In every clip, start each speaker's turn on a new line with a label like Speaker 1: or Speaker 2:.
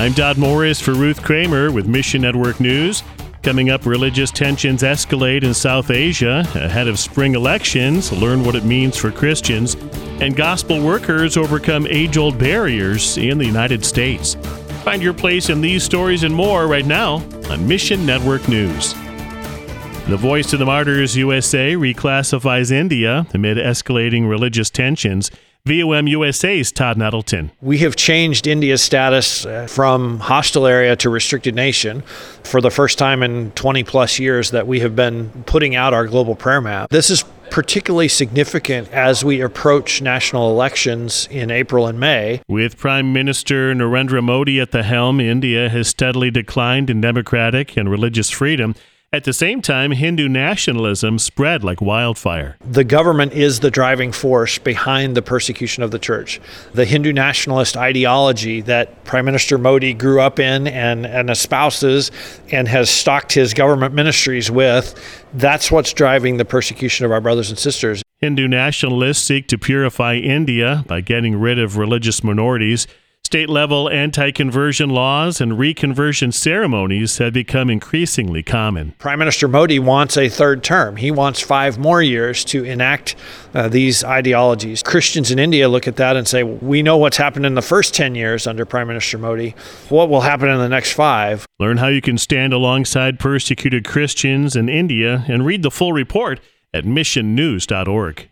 Speaker 1: I'm Dodd Morris for Ruth Kramer with Mission Network News. Coming up, religious tensions escalate in South Asia ahead of spring elections. Learn what it means for Christians. And gospel workers overcome age old barriers in the United States. Find your place in these stories and more right now on Mission Network News. The Voice of the Martyrs USA reclassifies India amid escalating religious tensions. VOM USA's Todd Nettleton.
Speaker 2: We have changed India's status uh, from hostile area to restricted nation for the first time in 20 plus years that we have been putting out our global prayer map. This is particularly significant as we approach national elections in April and May.
Speaker 1: With Prime Minister Narendra Modi at the helm, India has steadily declined in democratic and religious freedom. At the same time, Hindu nationalism spread like wildfire.
Speaker 2: The government is the driving force behind the persecution of the church. The Hindu nationalist ideology that Prime Minister Modi grew up in and, and espouses and has stocked his government ministries with, that's what's driving the persecution of our brothers and sisters.
Speaker 1: Hindu nationalists seek to purify India by getting rid of religious minorities. State level anti conversion laws and reconversion ceremonies have become increasingly common.
Speaker 2: Prime Minister Modi wants a third term. He wants five more years to enact uh, these ideologies. Christians in India look at that and say, We know what's happened in the first 10 years under Prime Minister Modi. What will happen in the next five?
Speaker 1: Learn how you can stand alongside persecuted Christians in India and read the full report at missionnews.org.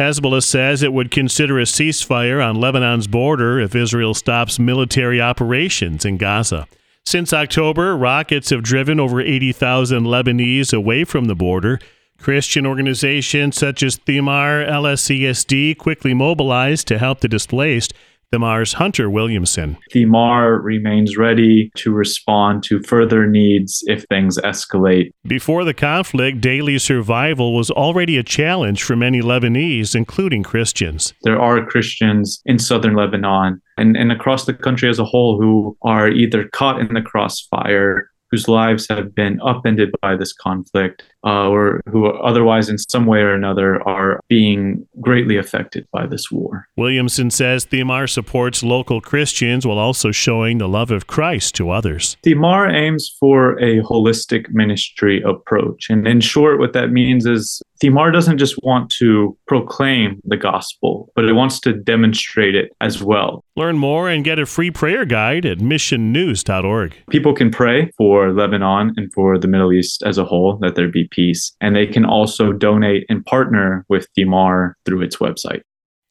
Speaker 1: Hezbollah says it would consider a ceasefire on Lebanon's border if Israel stops military operations in Gaza. Since October, rockets have driven over 80,000 Lebanese away from the border. Christian organizations such as Thimar LSESD quickly mobilized to help the displaced. Thimar's Hunter Williamson.
Speaker 3: Thimar remains ready to respond to further needs if things escalate.
Speaker 1: Before the conflict, daily survival was already a challenge for many Lebanese, including Christians.
Speaker 3: There are Christians in southern Lebanon and, and across the country as a whole who are either caught in the crossfire whose lives have been upended by this conflict uh, or who otherwise, in some way or another, are being greatly affected by this war.
Speaker 1: Williamson says Thimar supports local Christians while also showing the love of Christ to others.
Speaker 3: Thimar aims for a holistic ministry approach. And in short, what that means is Thimar doesn't just want to proclaim the gospel, but it wants to demonstrate it as well.
Speaker 1: Learn more and get a free prayer guide at missionnews.org.
Speaker 3: People can pray for Lebanon and for the Middle East as a whole, that there be peace. And they can also donate and partner with Thimar through its website.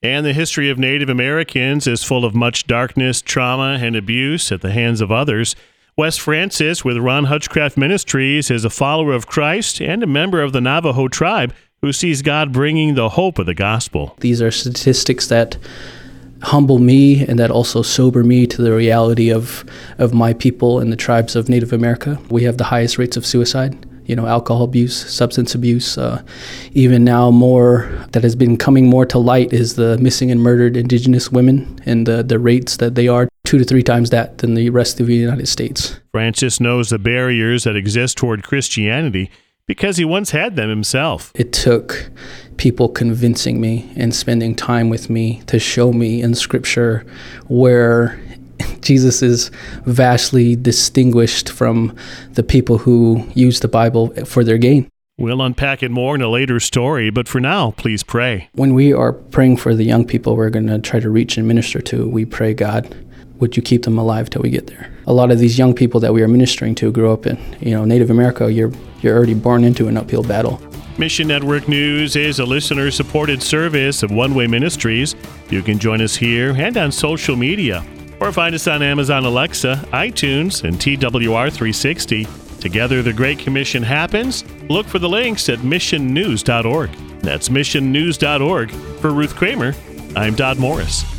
Speaker 1: And the history of Native Americans is full of much darkness, trauma, and abuse at the hands of others. Wes Francis with Ron Hutchcraft Ministries is a follower of Christ and a member of the Navajo tribe who sees God bringing the hope of the gospel.
Speaker 4: These are statistics that humble me and that also sober me to the reality of, of my people and the tribes of Native America. We have the highest rates of suicide you know, alcohol abuse, substance abuse. Uh, even now, more that has been coming more to light is the missing and murdered indigenous women and the, the rates that they are two to three times that than the rest of the United States.
Speaker 1: Francis knows the barriers that exist toward Christianity because he once had them himself.
Speaker 4: It took people convincing me and spending time with me to show me in Scripture where Jesus is vastly distinguished from the people who use the Bible for their gain.
Speaker 1: We'll unpack it more in a later story, but for now, please pray.
Speaker 4: When we are praying for the young people we're going to try to reach and minister to, we pray, God, would you keep them alive till we get there? A lot of these young people that we are ministering to grew up in, you know, Native America, you're, you're already born into an uphill battle.
Speaker 1: Mission Network News is a listener supported service of One Way Ministries. You can join us here and on social media or find us on Amazon Alexa, iTunes, and TWR360. Together, the Great Commission happens. Look for the links at missionnews.org. That's missionnews.org. For Ruth Kramer, I'm Dodd Morris.